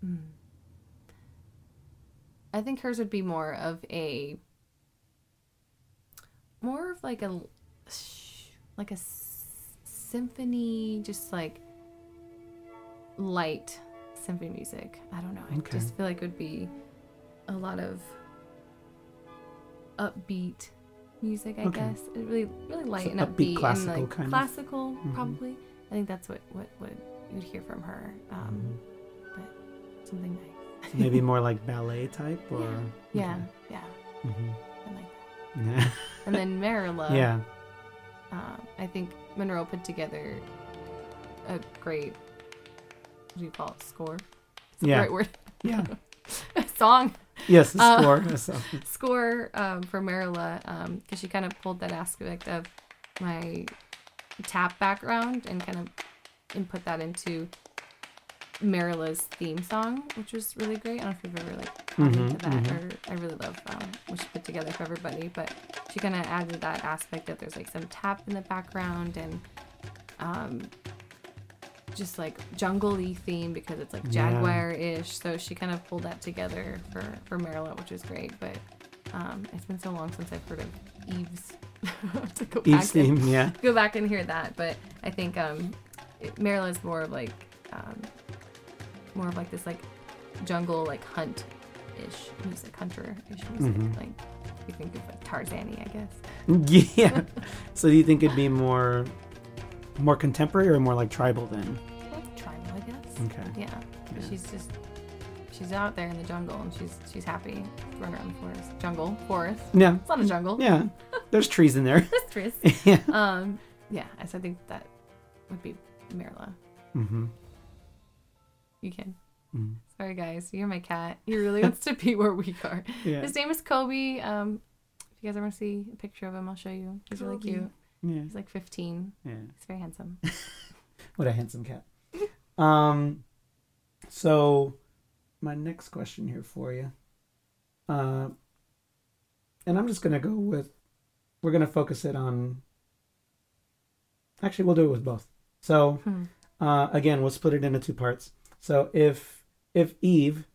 Mm, I think hers would be more of a. More of like a, like a s- symphony, just like light symphony music. I don't know. I Okay. just feel like it would be a lot of upbeat music. I Okay. guess it really, really light So and upbeat upbeat, classical and like kind of? classical, Mhm. probably. I think that's what what what you would hear from her. Um, Mm-hmm. but something nice. So *laughs* maybe more like ballet type, or Yeah, yeah, Mhm. I like that. yeah, *laughs* And then Marilla. yeah. uh, I think Monroe put together a great. What do you call it? Score. It's the Yeah. right word. yeah. *laughs* Song. Yes, the Uh, score. Score um, for Marilla because she kind of pulled that aspect of my tap background and kind of and put that into Marilla's theme song, which was really great. I don't know if you've ever like Mhm, into that, mhm. or I really love um, what she put together for everybody. But she kind of added that aspect that there's like some tap in the background and um, just like jungle-y theme because it's like jaguar-ish. So she kind of pulled that together for for Marilla, which was great. But um, it's been so long since I've heard of Eve's. *laughs* to go Eve's back and- theme, yeah. *laughs* go back and hear that. But I think um, Marilla's more of like um, more of like this like jungle like hunt ish music, hunter ish music. Mhm. Like you think of like Tarzani, I guess. *laughs* Yeah. *laughs* so do you think it'd be more more contemporary or more like tribal then? Like tribal, I guess. Okay. Yeah. Yeah. She's just she's out there in the jungle and she's she's happy running around the forest. Jungle, forest. Yeah. It's not a jungle. Yeah. There's trees in there. *laughs* There's trees. yeah. um, yeah. So I think that would be Marilla. Mm-hmm. You can. mm Sorry, guys. You're my cat. He really wants to be where we are. Yeah. His name is Kobe. Um, if you guys ever want to see a picture of him, I'll show you. He's really cute. Yeah. He's like 15. Yeah. He's very handsome. *laughs* What a handsome cat. *laughs* Um, so my next question here for you, uh, and I'm just gonna go with, we're gonna focus it on. Actually, we'll do it with both. So Hmm. uh, again, we'll split it into two parts. So if if Eve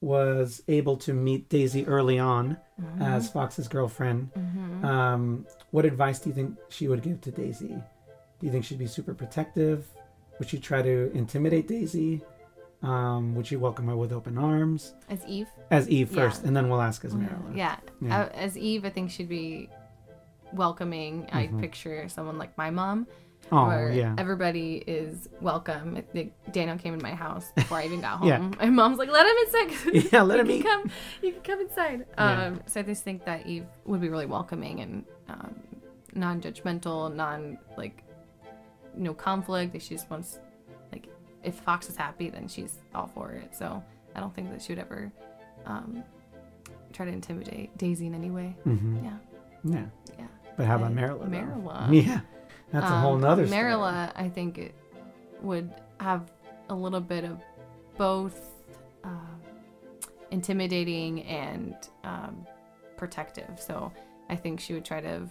was able to meet Daisy early on as Fox's girlfriend, Mhm. um, what advice do you think she would give to Daisy? Do you think she'd be super protective? Would she try to intimidate Daisy? Um, would she welcome her with open arms? As Eve. As Eve Yeah. first, and then we'll ask as Marilla. Yeah. Yeah. Uh, as Eve, I think she'd be welcoming. I Mhm. picture someone like my mom, Oh, where yeah. everybody is welcome. I Daniel came in my house *laughs* before I even got home. *laughs* Yeah. My mom's like, "Let him inside." *laughs* Yeah, let him eat. come. You can come inside. Yeah. Um, so I just think that Eve would be really welcoming and um, non-judgmental, non like no conflict. She just wants like if Fox is happy, then she's all for it. So I don't think that she would ever um, try to intimidate Daisy in any way. hmm Yeah, Yeah. yeah. But how about Marilla? Marilla. Yeah. That's a whole Um, nother story. Marilla, I think it would have a little bit of both um, intimidating and um, protective. So I think she would try to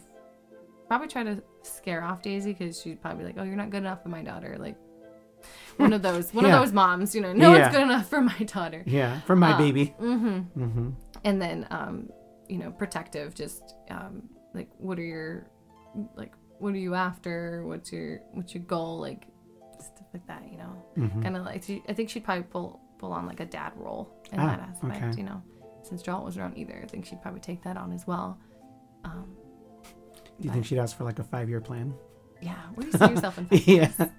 probably try to scare off Daisy because she'd probably be like, "Oh, you're not good enough for my daughter." Like one of *laughs* those, one Yeah. of those moms, you know, no Yeah. one's good enough for my daughter. Yeah, for my Uh, baby. Mm-hmm Mm-hmm. and then um you know protective just um like what are your like what are you after what's your what's your goal like stuff like that you know hmm kind of like she, i think she'd probably pull pull on like a dad role in Ah, that aspect okay. you know since Jal was around either i think she'd probably take that on as well um Do you think she'd ask for like a five year plan? yeah where do you see yourself in five *laughs* yeah. years?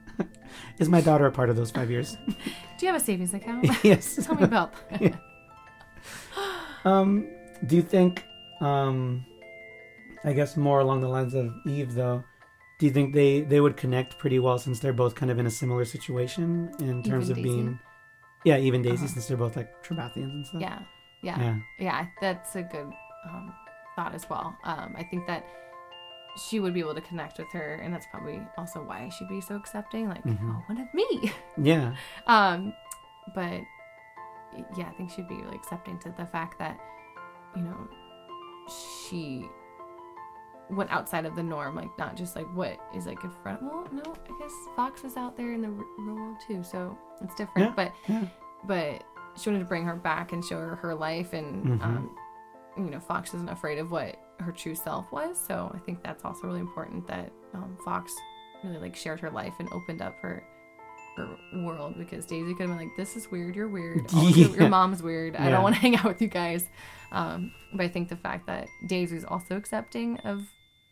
Is my daughter a part of those five years? *laughs* do you have a savings account *laughs* yes. tell me about that Um, do you think, um, I guess more along the lines of Eve though, Do you think they they would connect pretty well since they're both kind of in a similar situation in terms Even of Daisy? being, yeah, even Daisy Uh-huh. since they're both like Trebathians and stuff. Yeah, yeah, Yeah. yeah. That's a good um, thought as well. Um, I think that she would be able to connect with her, and that's probably also why she'd be so accepting. Like, Mhm. oh, one of me. Yeah. *laughs* um, but yeah, I think she'd be really accepting to the fact that you know she went outside of the norm, like not just like what is like a front. Well, no, I guess Fox is out there in the real world too, so it's different. Yeah, But yeah. but she wanted to bring her back and show her her life, and Mhm. um, you know Fox isn't afraid of what her true self was. So I think that's also really important that um, Fox really like shared her life and opened up her her world because Daisy could have been like, "This is weird. You're weird. *laughs* Yeah. Your mom's weird. I Yeah. don't want to hang out with you guys." Um, but I think the fact that Daisy's also accepting of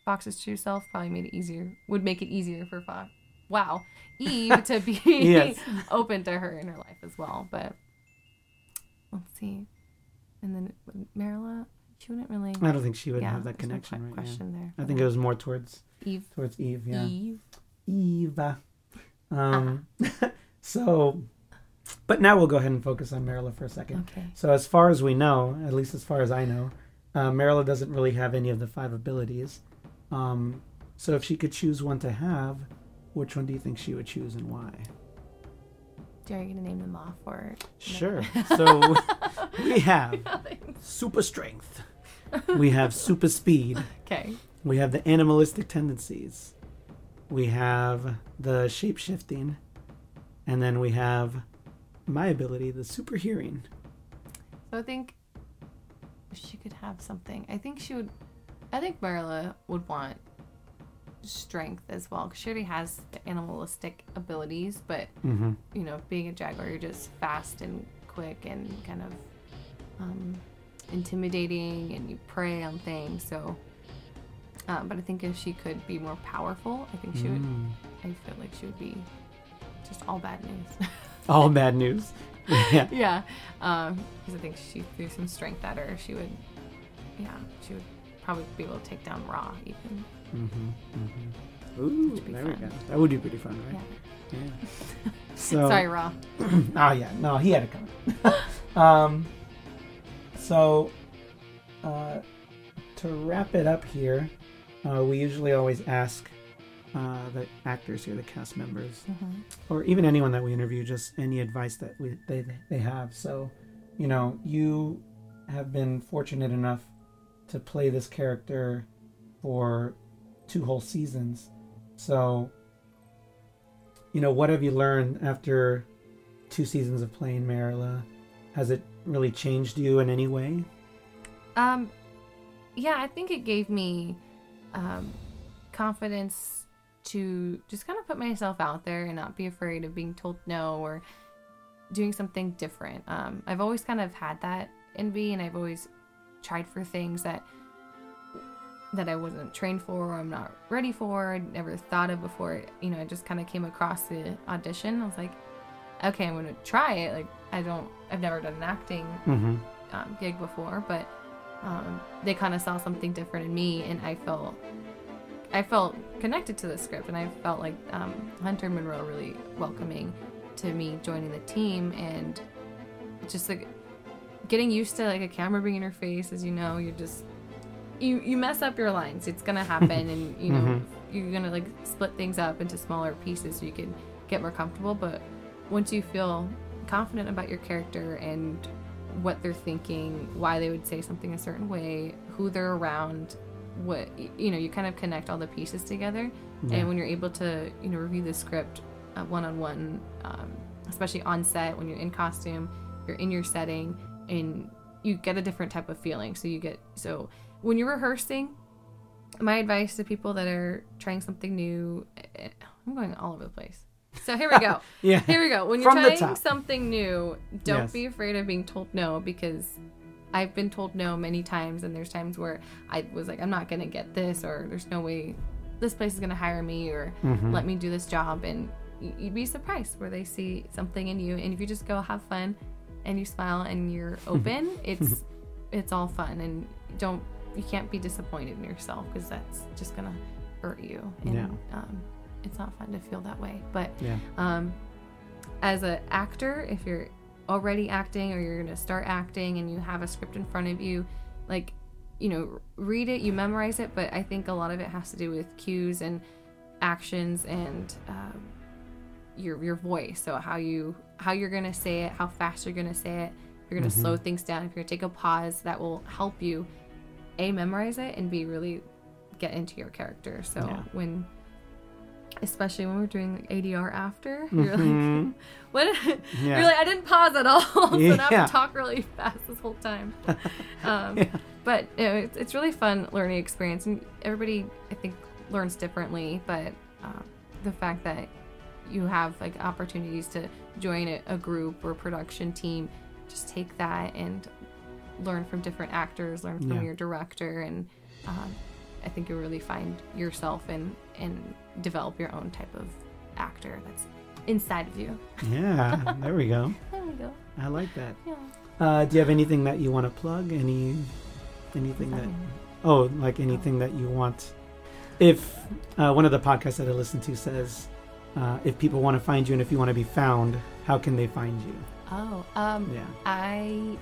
Fox's true self probably made it easier. Would make it easier for Fox. Wow, Eve *laughs* to be Yes. open to her in her life as well. But let's see, and then Marilla, she wouldn't really. I don't think she would yeah, have that no connection que- right now. question there. I think it was more towards Eve. towards Eve. Yeah. Eve. Eva. Um, *laughs* so, but now we'll go ahead and focus on Marilla for a second. Okay. So, as far as we know, at least as far as I know, uh, Marilla doesn't really have any of the five abilities. Um, so, if she could choose one to have, which one do you think she would choose and why? Are you gonna name them off or? Sure. *laughs* So, we have *laughs* super strength, we have super speed, okay. we have the animalistic tendencies, we have the shape shifting, and then we have my ability, the super hearing. So I think she could have something. I think she would. I think Marilla would want strength as well because she already has the animalistic abilities. But Mm-hmm. you know, being a jaguar, you're just fast and quick and kind of um, intimidating, and you prey on things. So, um, but I think if she could be more powerful, I think she would. Mm. I feel like she would be just all bad news. *laughs* All bad news. *laughs* yeah. yeah, *laughs* um, because I think she threw some strength at her. She would, yeah, she would probably be able to take down Ra even. Mm-hmm. Mm-hmm. Ooh, Which would be there we go. That would be pretty fun, right? Yeah. Yeah. *laughs* So, Sorry, Ra. oh *clears throat* yeah, no, he had it coming. *laughs* um, so, uh, to wrap it up here, uh, we usually always ask uh, the actors here, the cast members, Mm-hmm. or even anyone that we interview, just any advice that we they they have. So, you know, you have been fortunate enough to play this character for two whole seasons. So, you know, what have you learned after two seasons of playing Marilla? Has it really changed you in any way? Um, yeah, I think it gave me um, confidence to just kind of put myself out there and not be afraid of being told no or doing something different. Um, I've always kind of had that in me, and I've always tried for things that that I wasn't trained for or I'm not ready for, I'd never thought of before. You know, I just kind of came across the audition. I was like, okay, I'm gonna try it. Like, I don't, I've never done an acting Mm-hmm. um, gig before, but um, they kind of saw something different in me, and I felt I felt connected to the script, and I felt like um, Hunter Monroe really welcoming to me joining the team, and just like getting used to like a camera being in your face, as you know, you're just you you mess up your lines. It's gonna *laughs* happen, and you know Mhm. you're gonna like split things up into smaller pieces so you can get more comfortable. But once you feel confident about your character and what they're thinking, why they would say something a certain way, who they're around, what you know, you kind of connect all the pieces together. Yeah. And when you're able to, you know, review the script one on one, especially on set when you're in costume, you're in your setting, and you get a different type of feeling. So you get so when you're rehearsing, my advice to people that are trying something new, eh, I'm going all over the place. So here we go. *laughs* Yeah. Here we go. When you're From trying something new, don't Yes. be afraid of being told no because I've been told no many times, and there's times where I was like, I'm not gonna get this, or there's no way this place is gonna hire me, or Mhm. let me do this job, and you'd be surprised where they see something in you, and if you just go have fun, and you smile and you're *laughs* open, it's it's all fun, and don't you can't be disappointed in yourself because that's just gonna hurt you, and Yeah. um, it's not fun to feel that way. But Yeah. um, as an actor, if you're already acting or you're to start acting and you have a script in front of you, like, you know, read it, you memorize it, but I think a lot of it has to do with cues and actions and um, your your voice. So how you how you're going to say it, how fast you're going to say it. You're going to Mhm. slow things down, if you're to take a pause, that will help you a memorize it and b really get into your character. So Yeah. when especially when we're doing ADR after, *laughs* you're like Mhm. *laughs* what *laughs* Yeah. you're like I didn't pause at all. so now I have to talk really fast this whole time. um, Yeah. But you know, it's, it's really fun learning experience, and everybody I think learns differently. But um, the fact that you have like opportunities to join a, a group or production team, just take that and learn from different actors, learn from Yeah. your director, and um, I think you'll really find yourself and and develop your own type of actor that's inside of you. Yeah. *laughs* There we go. There we go. I like that. Yeah. Uh, do you have anything that you want to plug? Any anything that oh, like anything that you want? If uh, one of the podcasts that I listen to says, uh, if people want to find you and if you want to be found, how can they find you? Oh, um, Yeah. I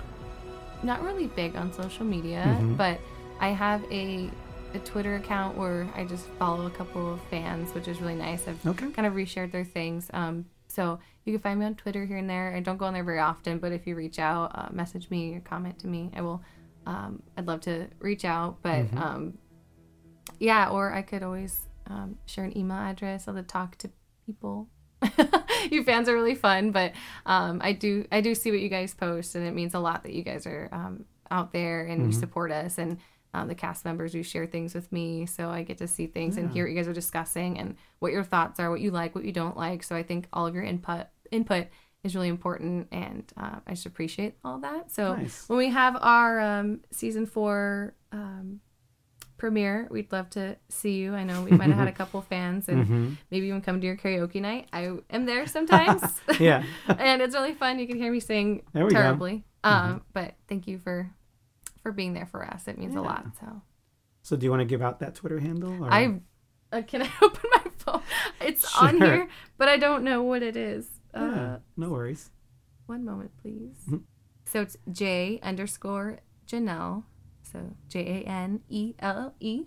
not really big on social media, Mhm. but I have a a Twitter account where I just follow a couple of fans, which is really nice. I've Okay. kind of reshared their things. Um, so you can find me on Twitter here and there. I don't go on there very often, but if you reach out, uh, message me or comment to me, I will. Um, I'd love to reach out, but Mhm. um, yeah, or I could always um, share an email address. I'll talk to people. *laughs* you fans are really fun, but um, I do I do see what you guys post, and it means a lot that you guys are um, out there and you Mhm. support us and. Um, the cast members who share things with me, so I get to see things and hear what you guys are discussing and what your thoughts are, what you like, what you don't like. So I think all of your input input is really important, and uh, I just appreciate all that. So Nice. when we have our um, season four um, premiere, we'd love to see you. I know we might have had a *laughs* couple fans, and hmm maybe even come to your karaoke night. I am there sometimes, *laughs* Yeah. *laughs* and it's really fun. You can hear me sing go. Mm-hmm. terribly, um, but thank you for for being there for us. It means a lot. So So do you want to give out that Twitter handle? Or? I uh, can I open my phone? It's on here, but I don't know what it is. Uh, yeah. No worries. One moment, please. Mhm. So it's J underscore Janelle. So J A N E L L E.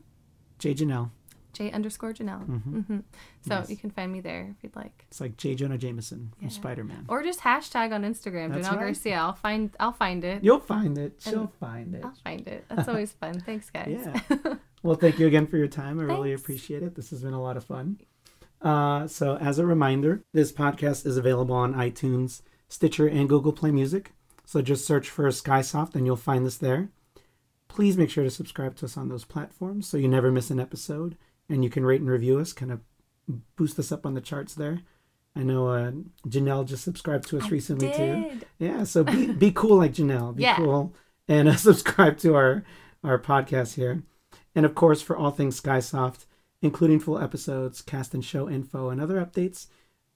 J Janelle. J underscore Janelle. Mhm. hmm So Nice. you can find me there if you'd like, It's like J Jonah Jameson from Yeah. Spider Man. or just hashtag on Instagram That's Janelle right. Garcia. I'll find I'll find it. You'll find it. And- She'll find it. I'll find it. That's *laughs* always fun. Thanks, guys. Yeah. *laughs* Well, thank you again for your time. I really appreciate it. This has been a lot of fun. Uh, so, as a reminder, this podcast is available on iTunes, Stitcher, and Google Play Music. So, just search for Skysoft and you'll find us there. Please make sure to subscribe to us on those platforms so you never miss an episode. And you can rate and review us, kind of boost us up on the charts there. I know uh, Janelle just subscribed to us I recently too. Yeah, so be be *laughs* cool like Janelle. Be Yeah. cool and uh, *laughs* subscribe to our our podcast here. And of course, for all things Skysoft, including full episodes, cast and show info, and other updates,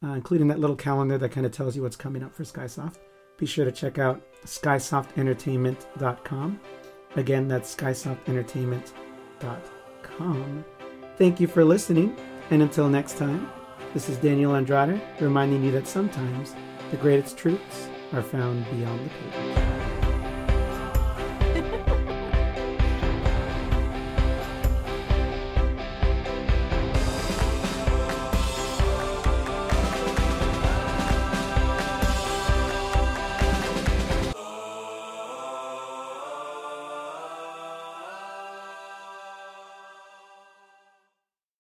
uh, including that little calendar that kind of tells you what's coming up for Skysoft, be sure to check out skysoftentertainment.com. Again, that's skysoftentertainment.com. Thank you for listening, and until next time, this is Daniel Andrade reminding you that sometimes the greatest truths are found beyond the pages.